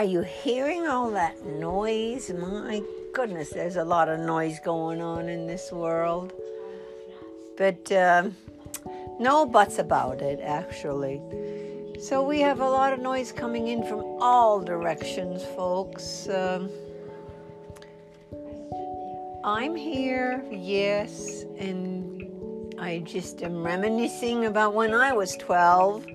Are you hearing all that noise? My goodness, there's a lot of noise going on in this world. But uh, no buts about it, actually. So we have a lot of noise coming in from all directions, folks. Um, I'm here, yes, and I just am reminiscing about when I was 12.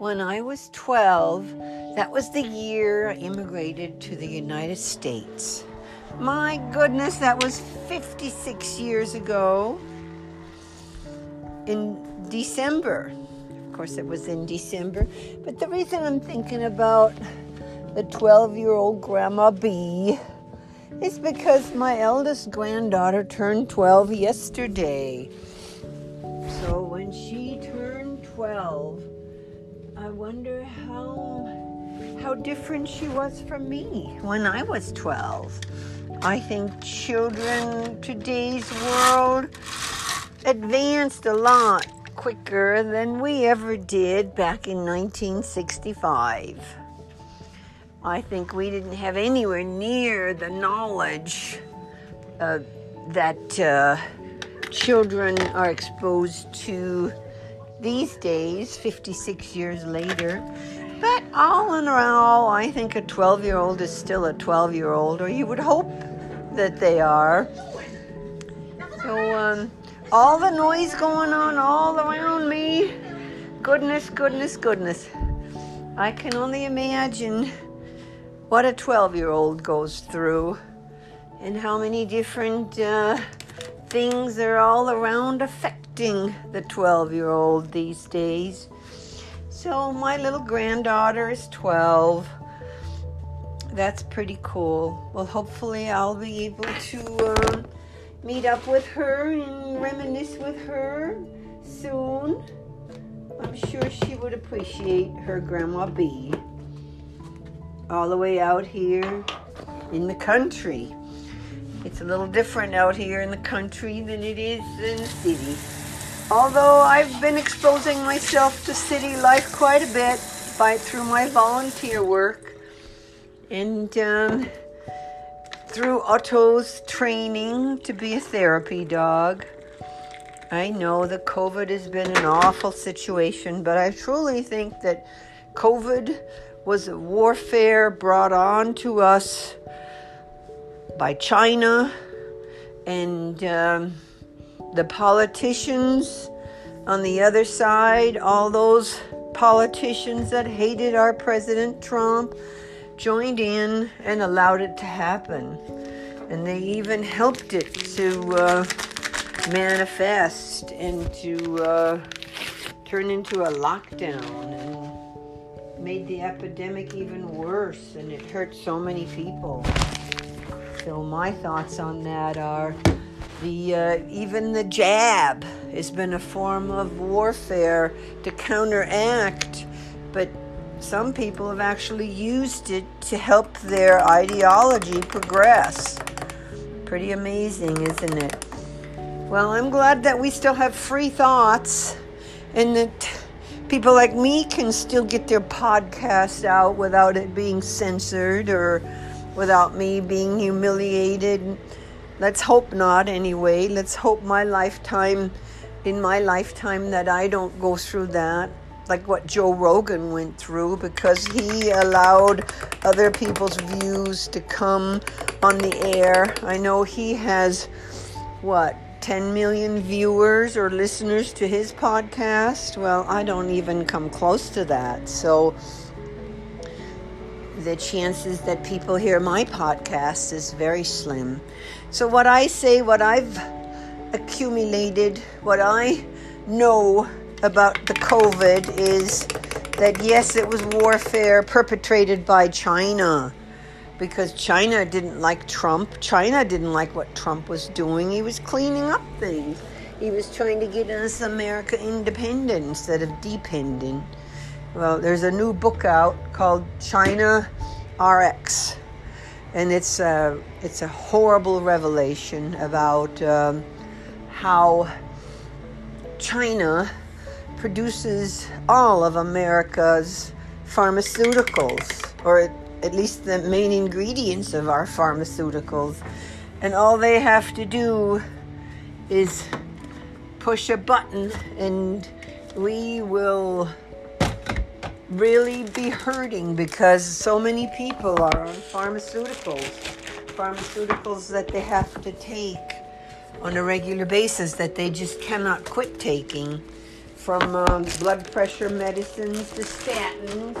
When I was 12, that was the year I immigrated to the United States. My goodness, that was 56 years ago in December. Of course, it was in December. But the reason I'm thinking about the 12 year old Grandma B is because my eldest granddaughter turned 12 yesterday. So when she turned 12, I wonder how how different she was from me when I was 12. I think children today's world advanced a lot quicker than we ever did back in 1965. I think we didn't have anywhere near the knowledge uh, that uh, children are exposed to these days, 56 years later. But all in all, I think a 12 year old is still a 12 year old, or you would hope that they are. So, um, all the noise going on all around me, goodness, goodness, goodness. I can only imagine what a 12 year old goes through and how many different uh, things are all around affecting the 12 year old these days. So, my little granddaughter is 12. That's pretty cool. Well, hopefully, I'll be able to uh, meet up with her and reminisce with her soon. I'm sure she would appreciate her Grandma B all the way out here in the country. It's a little different out here in the country than it is in the city. Although I've been exposing myself to city life quite a bit by through my volunteer work and um, through Otto's training to be a therapy dog. I know that COVID has been an awful situation, but I truly think that COVID was a warfare brought on to us by China and um, the politicians on the other side, all those politicians that hated our President Trump, joined in and allowed it to happen. And they even helped it to uh, manifest and to uh, turn into a lockdown and made the epidemic even worse and it hurt so many people. So my thoughts on that are the uh, even the jab has been a form of warfare to counteract, but some people have actually used it to help their ideology progress. Pretty amazing, isn't it? Well, I'm glad that we still have free thoughts and that people like me can still get their podcast out without it being censored or without me being humiliated. Let's hope not, anyway. Let's hope my lifetime, in my lifetime, that I don't go through that, like what Joe Rogan went through, because he allowed other people's views to come on the air. I know he has, what, 10 million viewers or listeners to his podcast. Well, I don't even come close to that. So the chances that people hear my podcast is very slim. So, what I say, what I've accumulated, what I know about the COVID is that yes, it was warfare perpetrated by China because China didn't like Trump. China didn't like what Trump was doing. He was cleaning up things. He was trying to get us America independent instead of dependent. Well, there's a new book out called China RX, and it's a it's a horrible revelation about um, how China produces all of America's pharmaceuticals, or at least the main ingredients of our pharmaceuticals. And all they have to do is push a button, and we will really be hurting because so many people are on pharmaceuticals, pharmaceuticals that they have to take on a regular basis that they just cannot quit taking, from um, blood pressure medicines to statins,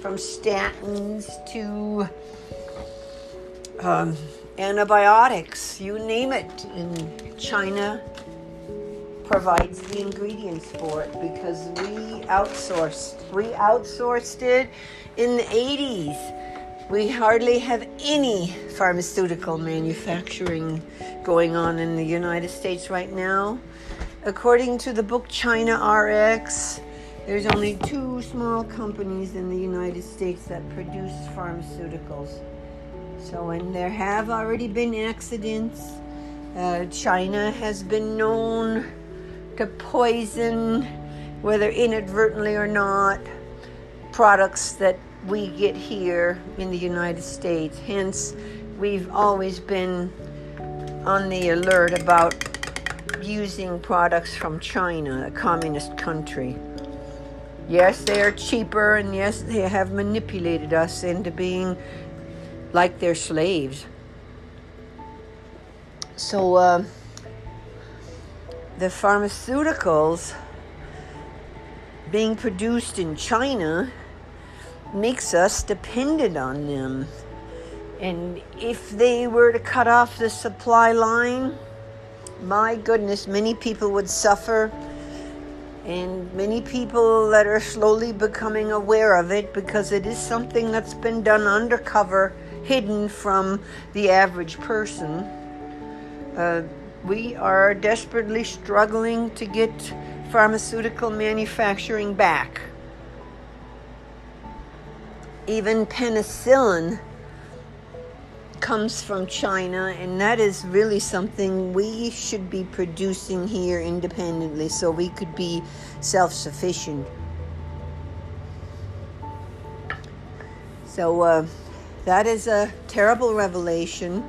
from statins to um, antibiotics, you name it. In China, provides the ingredients for it because we outsourced. We outsourced it in the 80s. We hardly have any pharmaceutical manufacturing going on in the United States right now. According to the book China RX, there's only two small companies in the United States that produce pharmaceuticals. So, and there have already been accidents. Uh, China has been known to poison, whether inadvertently or not, products that we get here in the United States. Hence, we've always been on the alert about using products from China, a communist country. Yes, they are cheaper, and yes, they have manipulated us into being like their slaves. So, uh, the pharmaceuticals being produced in China makes us dependent on them. And if they were to cut off the supply line, my goodness, many people would suffer. And many people that are slowly becoming aware of it because it is something that's been done undercover, hidden from the average person. Uh, we are desperately struggling to get pharmaceutical manufacturing back. Even penicillin comes from China, and that is really something we should be producing here independently so we could be self sufficient. So, uh, that is a terrible revelation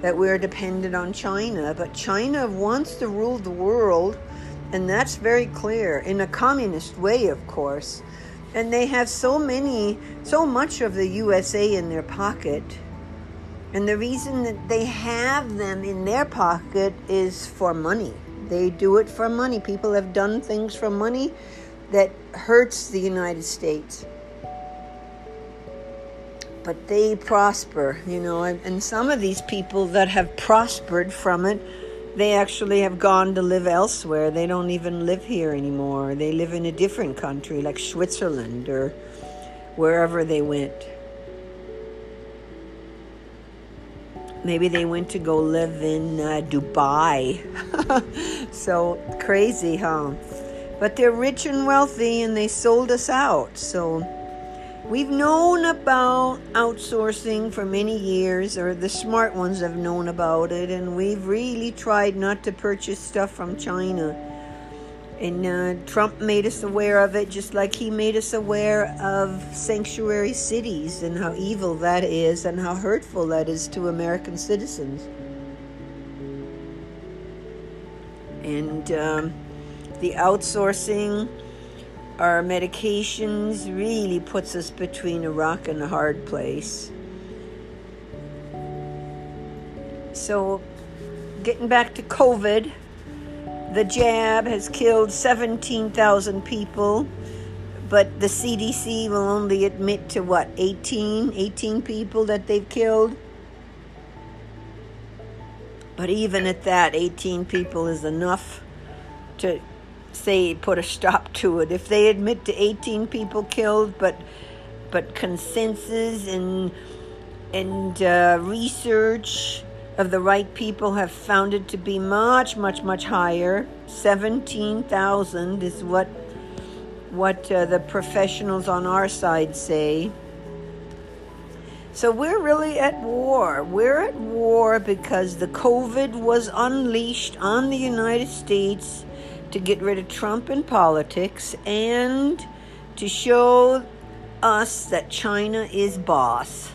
that we're dependent on China, but China wants to rule the world, and that's very clear in a communist way, of course. And they have so many, so much of the USA in their pocket. And the reason that they have them in their pocket is for money. They do it for money. People have done things for money that hurts the United States but they prosper, you know. And, and some of these people that have prospered from it, they actually have gone to live elsewhere. They don't even live here anymore. They live in a different country, like Switzerland or wherever they went. Maybe they went to go live in uh, Dubai. so crazy, huh? But they're rich and wealthy and they sold us out. So We've known about outsourcing for many years, or the smart ones have known about it, and we've really tried not to purchase stuff from China. And uh, Trump made us aware of it, just like he made us aware of sanctuary cities and how evil that is and how hurtful that is to American citizens. And um, the outsourcing our medications really puts us between a rock and a hard place. So, getting back to COVID, the jab has killed 17,000 people, but the CDC will only admit to what, 18, 18 people that they've killed? But even at that, 18 people is enough to say put a stop to it. If they admit to 18 people killed, but but consensus and and uh, research of the right people have found it to be much, much, much higher. 17,000 is what what uh, the professionals on our side say. So we're really at war. We're at war because the COVID was unleashed on the United States to get rid of Trump in politics and to show us that China is boss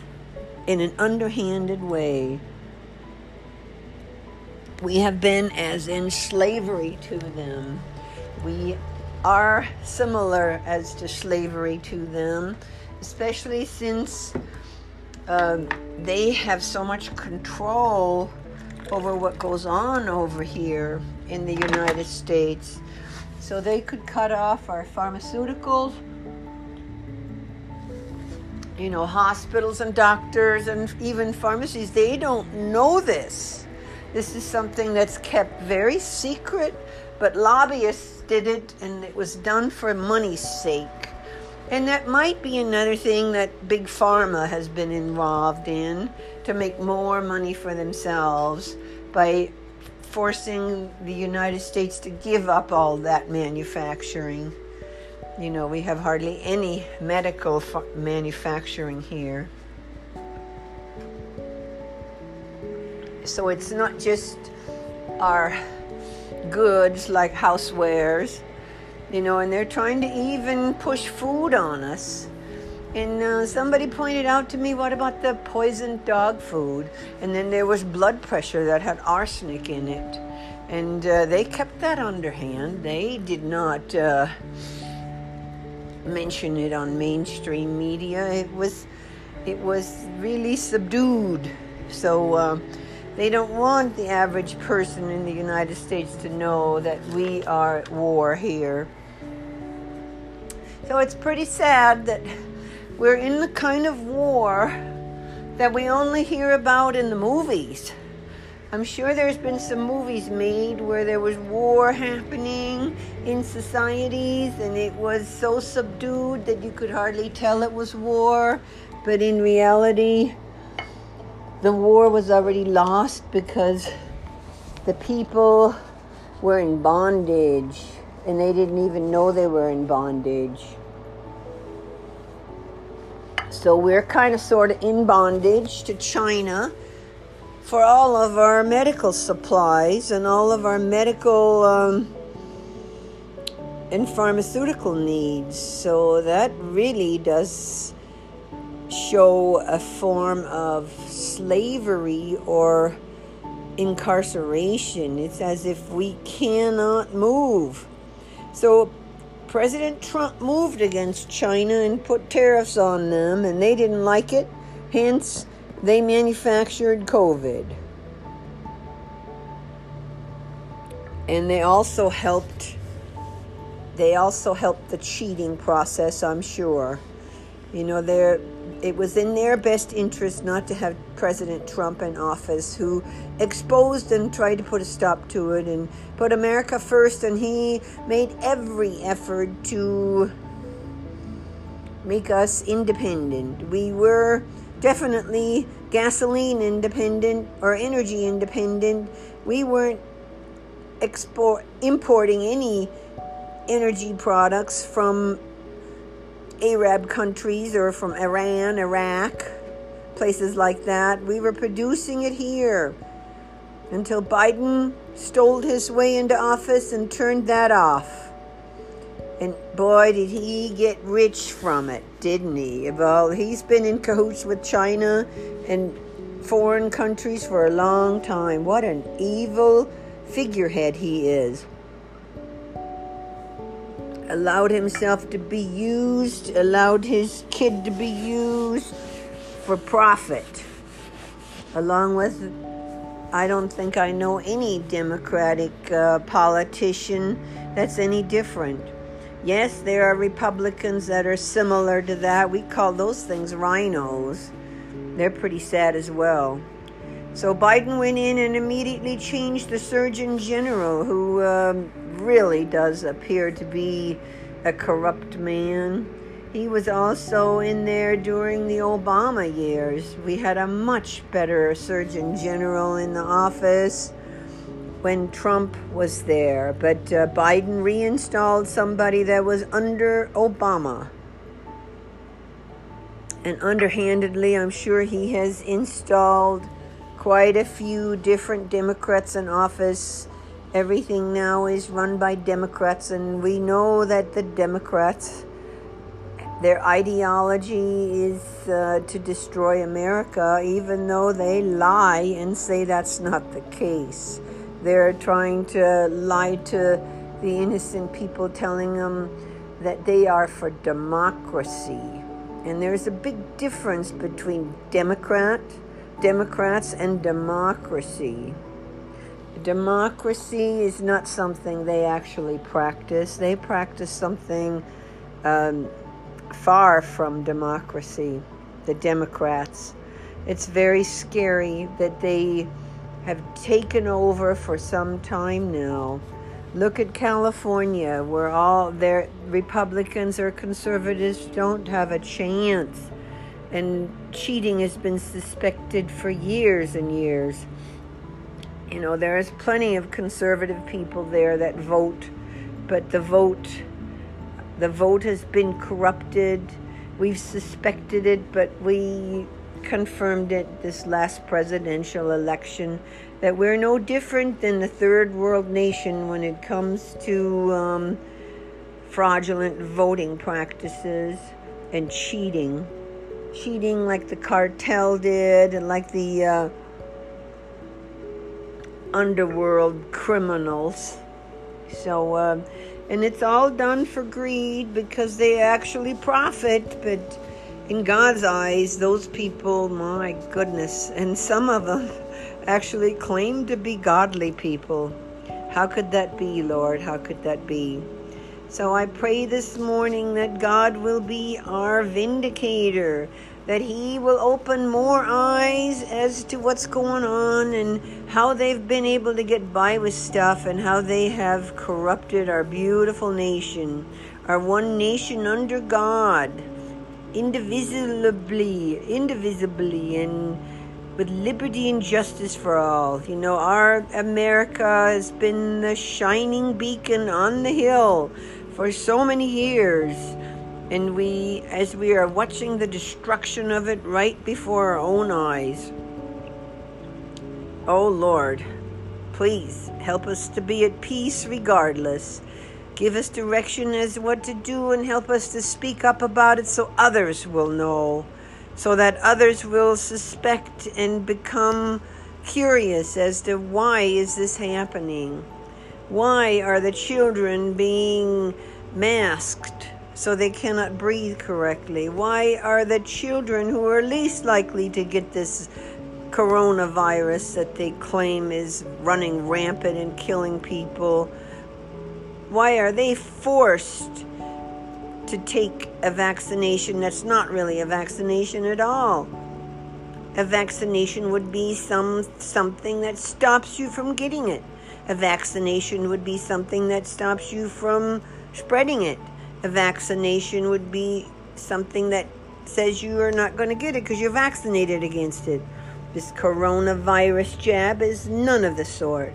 in an underhanded way. We have been as in slavery to them. We are similar as to slavery to them, especially since um, they have so much control over what goes on over here in the United States. So they could cut off our pharmaceuticals, you know, hospitals and doctors and even pharmacies. They don't know this. This is something that's kept very secret, but lobbyists did it and it was done for money's sake. And that might be another thing that Big Pharma has been involved in to make more money for themselves by forcing the United States to give up all that manufacturing. You know, we have hardly any medical manufacturing here. So it's not just our goods like housewares, you know, and they're trying to even push food on us. And uh, somebody pointed out to me, what about the poisoned dog food? And then there was blood pressure that had arsenic in it. And uh, they kept that underhand. They did not uh, mention it on mainstream media. It was, it was really subdued. So uh, they don't want the average person in the United States to know that we are at war here. So it's pretty sad that we're in the kind of war that we only hear about in the movies. I'm sure there's been some movies made where there was war happening in societies and it was so subdued that you could hardly tell it was war. But in reality, the war was already lost because the people were in bondage and they didn't even know they were in bondage. So we're kind of sort of in bondage to China for all of our medical supplies and all of our medical um, and pharmaceutical needs. So that really does show a form of slavery or incarceration. It's as if we cannot move. So President Trump moved against China and put tariffs on them, and they didn't like it. Hence, they manufactured COVID. And they also helped they also helped the cheating process, I'm sure. You know, they're it was in their best interest not to have President Trump in office, who exposed and tried to put a stop to it and put America first. And he made every effort to make us independent. We were definitely gasoline independent or energy independent. We weren't export importing any energy products from Arab countries or from Iran, Iraq, places like that. We were producing it here until Biden stole his way into office and turned that off. And boy, did he get rich from it, didn't he? Well, he's been in cahoots with China and foreign countries for a long time. What an evil figurehead he is allowed himself to be used, allowed his kid to be used for profit. Along with, I don't think I know any Democratic uh, politician that's any different. Yes, there are Republicans that are similar to that. We call those things RINOs. They're pretty sad as well. So Biden went in and immediately changed the Surgeon General, who um, really does appear to be a corrupt man. He was also in there during the Obama years. We had a much better Surgeon General in the office when Trump was there, but uh, Biden reinstalled somebody that was under Obama. And underhandedly, I'm sure he has installed quite a few different Democrats in office Everything now is run by Democrats, and we know that the Democrats, their ideology is uh, to destroy America, even though they lie and say that's not the case. They're trying to lie to the innocent people, telling them that they are for democracy. And there's a big difference between Democrat, Democrats and democracy. Democracy is not something they actually practice. They practice something um, far from democracy, the Democrats. It's very scary that they have taken over for some time now. Look at California, where all their Republicans or conservatives don't have a chance. And cheating has been suspected for years and years. You know, there's plenty of conservative people there that vote, but the vote the vote has been corrupted. We've suspected it, but we confirmed it this last presidential election that we're no different than the third world nation when it comes to um, fraudulent voting practices and cheating. Cheating like the cartel did and like the uh, underworld criminals. So, uh, and it's all done for greed because they actually profit, but in God's eyes, those people, my goodness, and some of them actually claim to be godly people. How could that be, Lord? How could that be? So I pray this morning that God will be our vindicator, that He will open more eyes as to what's going on and how they've been able to get by with stuff and how they have corrupted our beautiful nation, our one nation under God, indivisibly, indivisibly, and with liberty and justice for all. You know, our America has been the shining beacon on the hill for so many years and we as we are watching the destruction of it right before our own eyes oh lord please help us to be at peace regardless. Give us direction as what to do and help us to speak up about it so others will know so that others will suspect and become curious as to why is this happening why are the children being masked so they cannot breathe correctly? Why are the children who are least likely to get this coronavirus that they claim is running rampant and killing people? Why are they forced to take a vaccination that's not really a vaccination at all? A vaccination would be some something that stops you from getting it. A vaccination would be something that stops you from spreading it a vaccination would be something that says you are not going to get it because you're vaccinated against it. This coronavirus jab is none of the sort.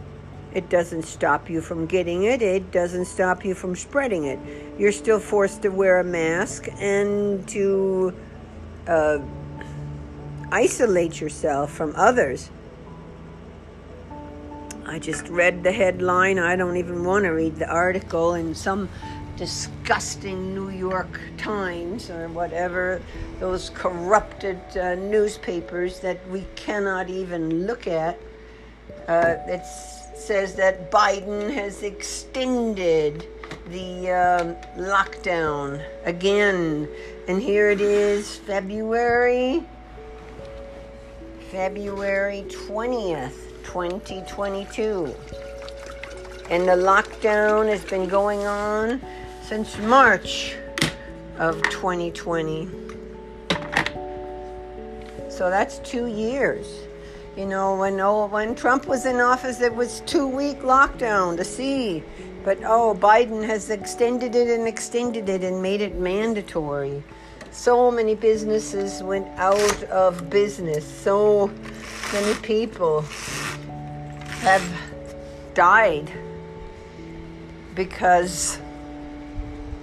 It doesn't stop you from getting it, it doesn't stop you from spreading it. You're still forced to wear a mask and to uh, isolate yourself from others. I just read the headline. I don't even want to read the article. In some disgusting New York Times or whatever, those corrupted uh, newspapers that we cannot even look at. Uh, it says that Biden has extended the uh, lockdown again. And here it is, February, February 20th, 2022. And the lockdown has been going on since March of 2020. So that's two years. You know, when oh, when Trump was in office, it was two week lockdown to see. But oh, Biden has extended it and extended it and made it mandatory. So many businesses went out of business. So many people have died because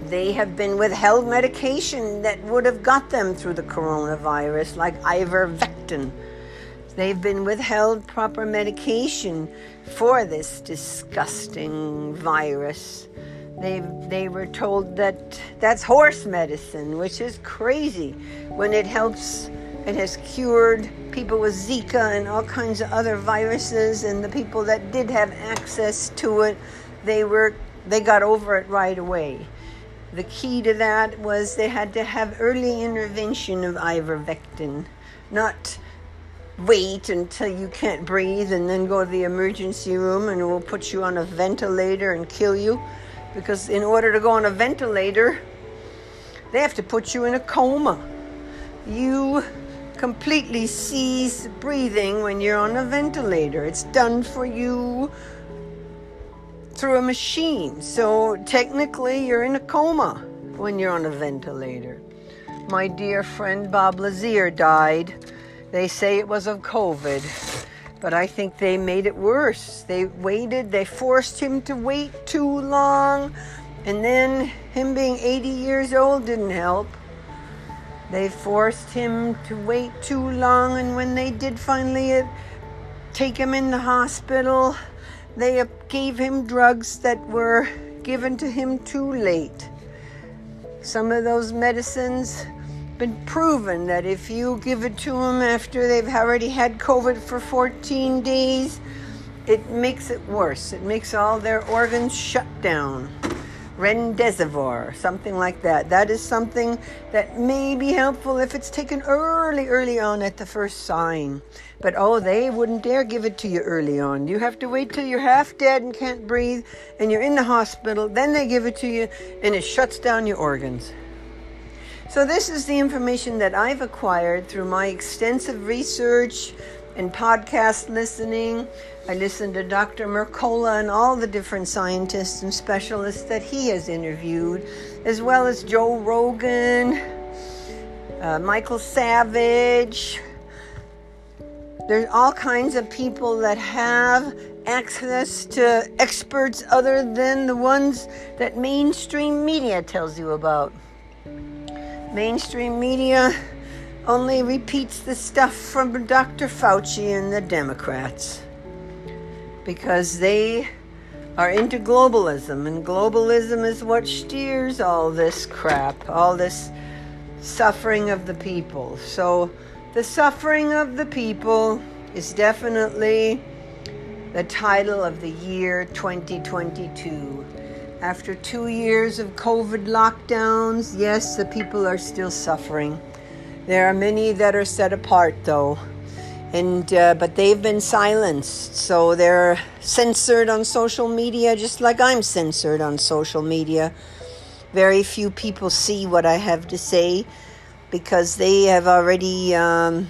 they have been withheld medication that would have got them through the coronavirus, like ivermectin. They've been withheld proper medication for this disgusting virus. They, they were told that that's horse medicine, which is crazy when it helps. It has cured people with Zika and all kinds of other viruses, and the people that did have access to it, they were they got over it right away. The key to that was they had to have early intervention of ivermectin, not wait until you can't breathe and then go to the emergency room and we'll put you on a ventilator and kill you. Because in order to go on a ventilator, they have to put you in a coma. You completely cease breathing when you're on a ventilator. It's done for you through a machine. So technically, you're in a coma when you're on a ventilator. My dear friend Bob Lazier died they say it was of COVID, but I think they made it worse. They waited, they forced him to wait too long, and then him being 80 years old didn't help. They forced him to wait too long, and when they did finally uh, take him in the hospital, they gave him drugs that were given to him too late. Some of those medicines been proven that if you give it to them after they've already had COVID for 14 days, it makes it worse. It makes all their organs shut down. Remdesivir, something like that. That is something that may be helpful if it's taken early, early on at the first sign. But oh, they wouldn't dare give it to you early on. You have to wait till you're half dead and can't breathe and you're in the hospital. Then they give it to you and it shuts down your organs. So, this is the information that I've acquired through my extensive research and podcast listening. I listen to Dr. Mercola and all the different scientists and specialists that he has interviewed, as well as Joe Rogan, uh, Michael Savage. There's all kinds of people that have access to experts other than the ones that mainstream media tells you about. Mainstream media only repeats the stuff from Dr. Fauci and the Democrats because they are into globalism, and globalism is what steers all this crap, all this suffering of the people. So, the suffering of the people is definitely the title of the year 2022. After two years of COVID lockdowns, yes, the people are still suffering. There are many that are set apart, though, and uh, but they've been silenced, so they're censored on social media, just like I'm censored on social media. Very few people see what I have to say because they have already um,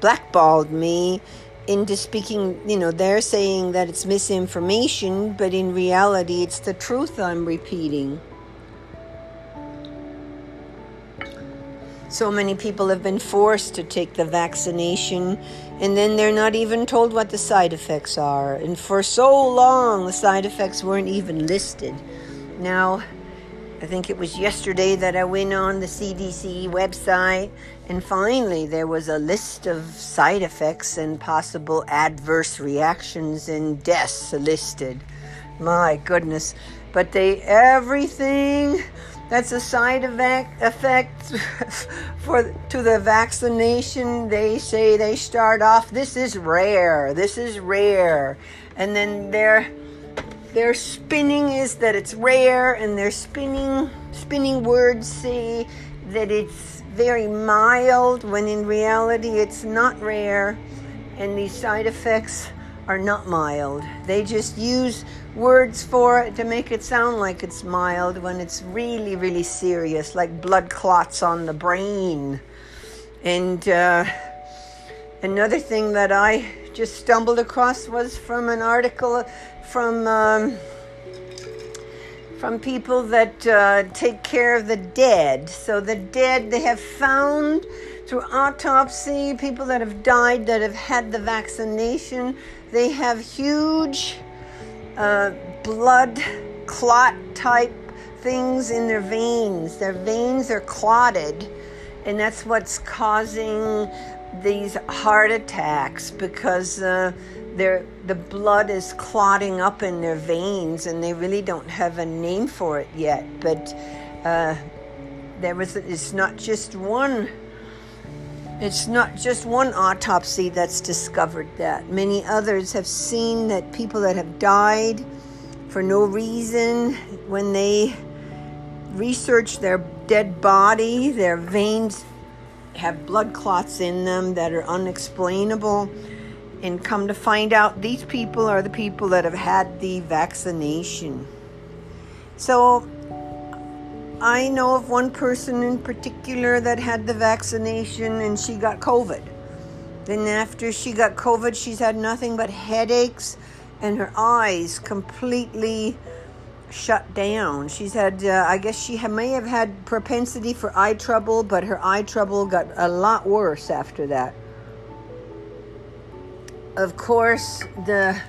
blackballed me into speaking, you know, they're saying that it's misinformation, but in reality, it's the truth I'm repeating. So many people have been forced to take the vaccination, and then they're not even told what the side effects are. And for so long, the side effects weren't even listed. Now, I think it was yesterday that I went on the CDC website, and finally there was a list of side effects and possible adverse reactions and deaths listed. My goodness. But they, everything that's a side effect for to the vaccination. They say they start off this is rare. This is rare. And then they're their spinning is that it's rare, and their spinning spinning words say that it's very mild, when in reality it's not rare, and these side effects are not mild. They just use words for it to make it sound like it's mild when it's really, really serious, like blood clots on the brain. And uh, another thing that I just stumbled across was from an article from um, from people that uh, take care of the dead. So the dead they have found through autopsy people that have died that have had the vaccination. They have huge uh, blood clot type things in their veins. Their veins are clotted, and that's what's causing these heart attacks because uh, the blood is clotting up in their veins, and they really don't have a name for it yet. But uh, there was it's not just one. It's not just one autopsy that's discovered that. Many others have seen that people that have died for no reason when they research their dead body, their veins have blood clots in them that are unexplainable. And come to find out, these people are the people that have had the vaccination. So I know of one person in particular that had the vaccination and she got COVID. Then, after she got COVID, she's had nothing but headaches and her eyes completely shut down. She's had, uh, I guess she may have had propensity for eye trouble, but her eye trouble got a lot worse after that. Of course, the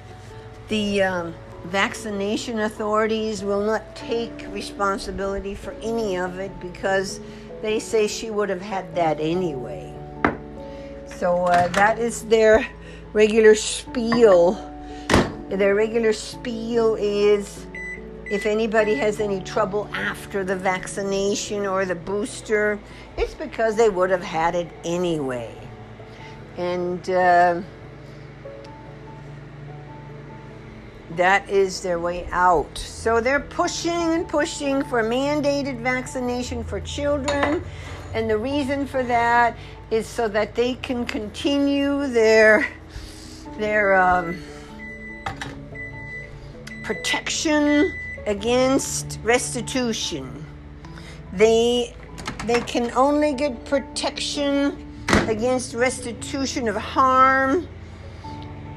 the um, vaccination authorities will not take responsibility for any of it because they say she would have had that anyway. So uh, that is their regular spiel. Their regular spiel is if anybody has any trouble after the vaccination or the booster, it's because they would have had it anyway. And uh, that is their way out. So they're pushing and pushing for mandated vaccination for children. And the reason for that is so that they can continue their their um, protection against restitution. They they can only get protection against restitution of harm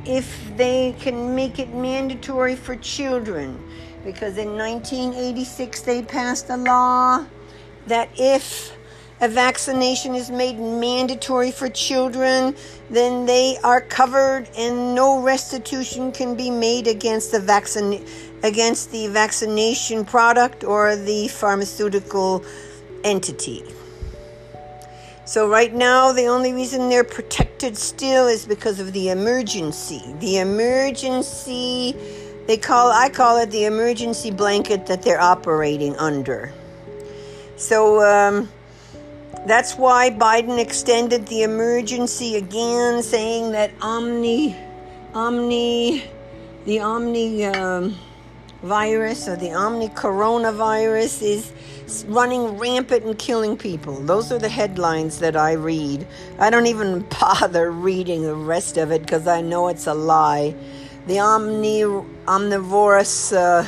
if they can make it mandatory for children because in 1986 they passed a law that if a vaccination is made mandatory for children, then they are covered and no restitution can be made against the vaccine against the vaccination product or the pharmaceutical entity. So right now the only reason they're protected still is because of the emergency. The emergency they call I call it the emergency blanket that they're operating under. So um, that's why Biden extended the emergency again, saying that Omni, Omni, the Omni um, virus or the Omni coronavirus is running rampant and killing people. Those are the headlines that I read. I don't even bother reading the rest of it because I know it's a lie. The omni omnivorous uh,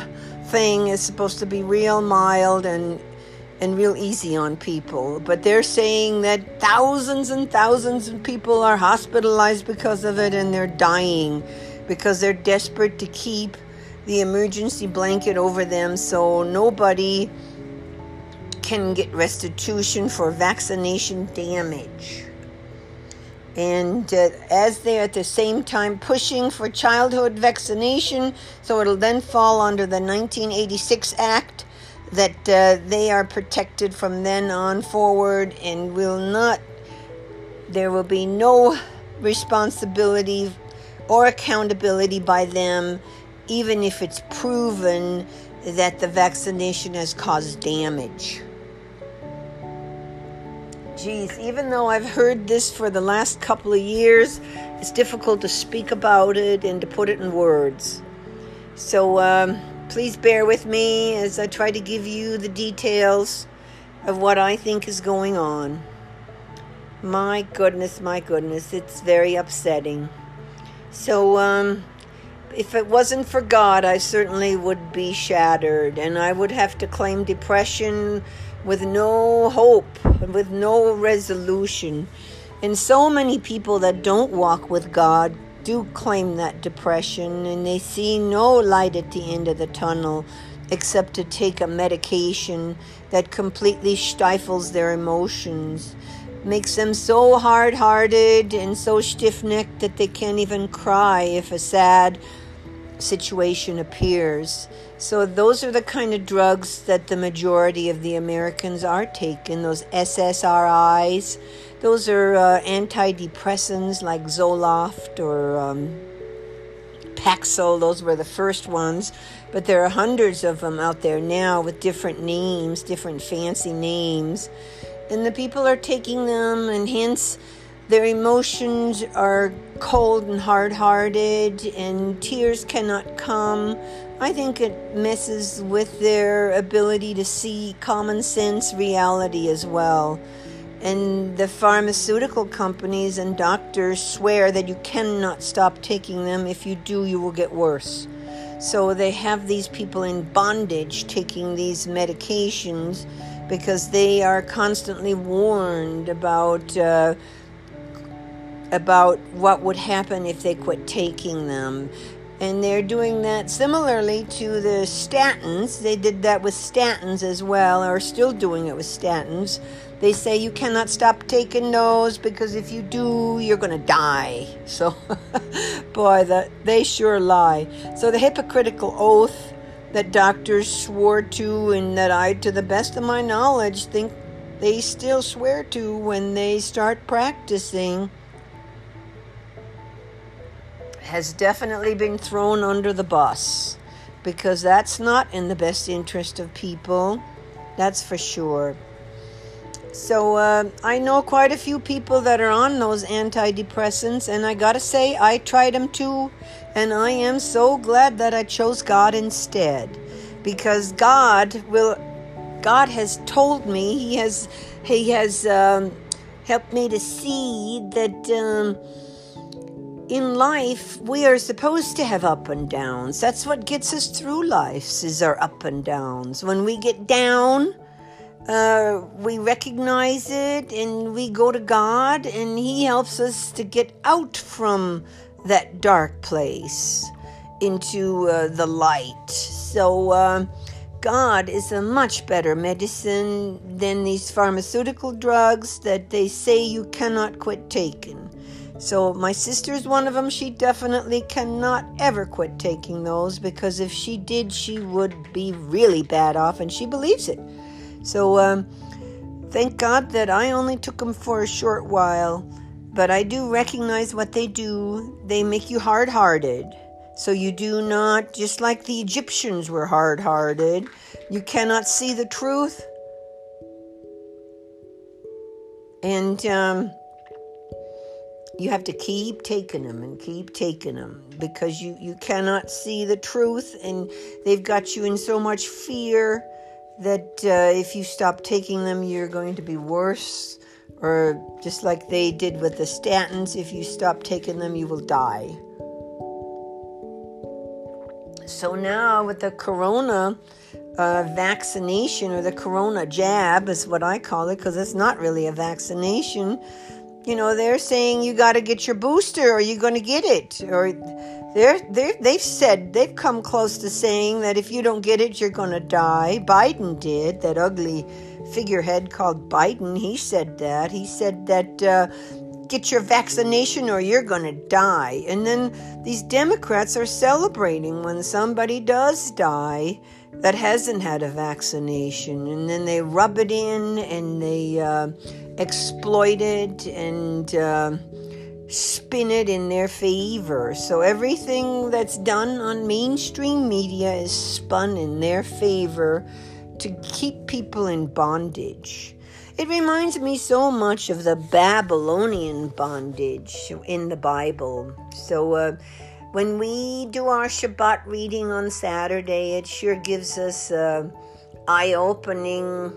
thing is supposed to be real mild and and real easy on people. But they're saying that thousands and thousands of people are hospitalized because of it and they're dying because they're desperate to keep the emergency blanket over them so nobody can get restitution for vaccination damage. And uh, as they're at the same time pushing for childhood vaccination, so it'll then fall under the 1986 Act that uh, they are protected from then on forward and will not, there will be no responsibility or accountability by them, even if it's proven that the vaccination has caused damage. Geez, even though I've heard this for the last couple of years, it's difficult to speak about it and to put it in words. So, um, Please bear with me as I try to give you the details of what I think is going on. My goodness, my goodness, it's very upsetting. So, um, if it wasn't for God, I certainly would be shattered and I would have to claim depression with no hope, with no resolution. And so many people that don't walk with God do claim that depression and they see no light at the end of the tunnel except to take a medication that completely stifles their emotions, makes them so hard hearted and so stiff necked that they can't even cry if a sad situation appears. So, those are the kind of drugs that the majority of the Americans are taking those SSRIs Those are uh, antidepressants like Zoloft or um, Paxil. Those were the first ones. But there are hundreds of them out there now with different names, different fancy names. And the people are taking them, and hence their emotions are cold and hard hearted, and tears cannot come. I think it messes with their ability to see common sense reality as well. And the pharmaceutical companies and doctors swear that you cannot stop taking them. If you do, you will get worse. So they have these people in bondage taking these medications because they are constantly warned about. Uh, about what would happen if they quit taking them. And they're doing that similarly to the statins. They did that with statins as well, or still doing it with statins. They say you cannot stop taking those because if you do, you're going to die. So, boy, that they sure lie. So the hypocritical oath that doctors swore to, and that I, to the best of my knowledge, think they still swear to when they start practicing has definitely been thrown under the bus because that's not in the best interest of people. That's for sure. So, uh, I know quite a few people that are on those antidepressants, and I gotta say, I tried them too, and I am so glad that I chose God instead because God will. God has told me, He has, He has um, helped me to see that um, in life, we are supposed to have up and downs. That's what gets us through life, is our up and downs. When we get down, uh, we recognize it and we go to God, and He helps us to get out from that dark place into uh, the light. So, uh, God is a much better medicine than these pharmaceutical drugs that they say you cannot quit taking. So, my sister's one of them. She definitely cannot ever quit taking those because if she did, she would be really bad off, and she believes it. So, um, thank God that I only took them for a short while, but I do recognize what they do. They make you hard hearted. So, you do not, just like the Egyptians were hard hearted, you cannot see the truth. And, um, you have to keep taking them and keep taking them because you, you cannot see the truth and they've got you in so much fear that uh, if you stop taking them, you're going to be worse. Or just like they did with the statins, if you stop taking them, you will die. So now with the corona uh, vaccination or the corona jab is what I call it because it's not really a vaccination you know they're saying you got to get your booster or you're going to get it. Or they're, they're they've said they've come close to saying that if you don't get it you're going to die. Biden did that ugly figurehead called biden he said that. He said that uh, get your vaccination or you're going to die. And then these democrats are celebrating when somebody does die that hasn't had a vaccination. And then they rub it in and they uh, exploit it and uh, spin it in their favor. So everything that's done on mainstream media is spun in their favor to keep people in bondage. It reminds me so much of the Babylonian bondage in the Bible. So, uh, when we do our Shabbat reading on Saturday, it sure gives us a eye-opening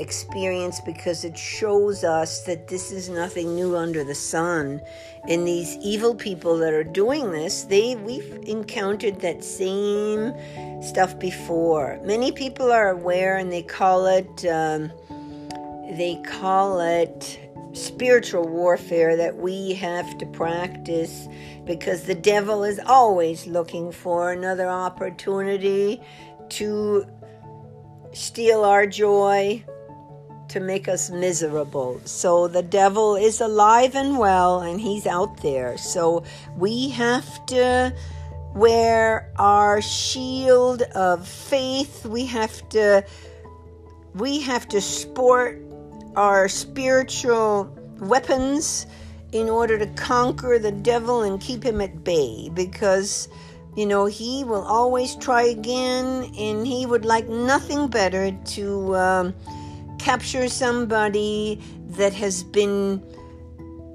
experience because it shows us that this is nothing new under the sun. And these evil people that are doing this, they we've encountered that same stuff before. Many people are aware, and they call it um, they call it spiritual warfare that we have to practice because the devil is always looking for another opportunity to steal our joy, to make us miserable. So the devil is alive and well, and he's out there. So we have to wear our shield of faith. We have to we have to sport our spiritual weapons in order to conquer the devil and keep him at bay because you know he will always try again and he would like nothing better to um, capture somebody that has been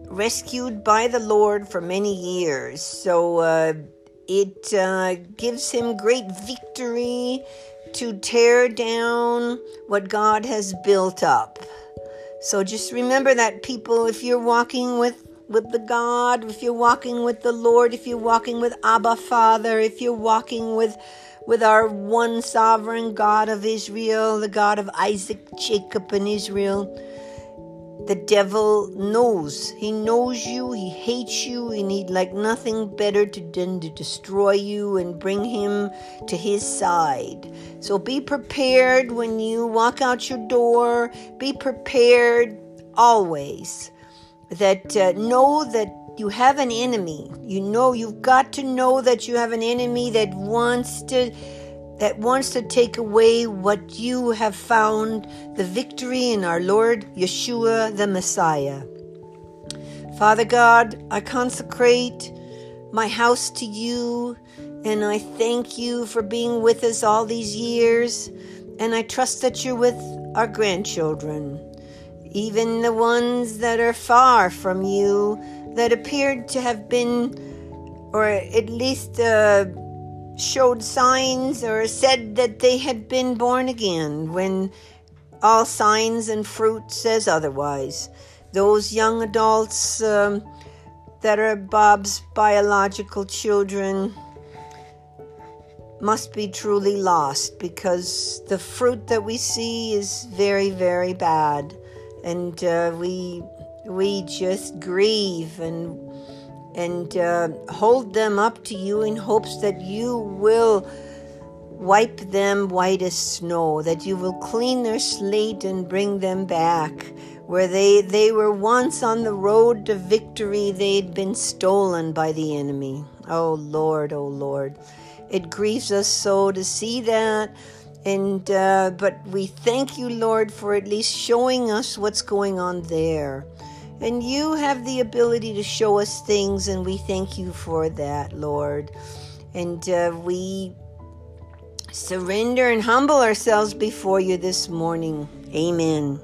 rescued by the lord for many years. So uh, it uh, gives him great victory to tear down what god has built up. So just remember that, people, if you're walking with, with the God, if you're walking with the Lord, if you're walking with Abba Father, if you're walking with with our one sovereign God of Israel, the God of Isaac, Jacob, and Israel, the devil knows. He knows you, he hates you, and he'd like nothing better to than to destroy you and bring him to his side. So be prepared when you walk out your door. Be prepared always. That uh, know that you have an enemy. You know you've got to know that you have an enemy that wants to that wants to take away what you have found the victory in our Lord Yeshua the Messiah. Father God, I consecrate my house to you and I thank you for being with us all these years. And I trust that you're with our grandchildren, even the ones that are far from you, that appeared to have been, or at least uh, showed signs or said that they had been born again when all signs and fruit says otherwise. Those young adults um, that are Bob's biological children must be truly lost because the fruit that we see is very, very bad, and uh, we we just grieve and and uh, hold them up to you in hopes that you will wipe them white as snow, that you will clean their slate and bring them back. Where they, they were once on the road to victory, they'd been stolen by the enemy. Oh Lord, oh Lord. It grieves us so to see that. And uh, but we thank you, Lord, for at least showing us what's going on there. And you have the ability to show us things, and we thank you for that, Lord. And uh, we surrender and humble ourselves before you this morning. Amen.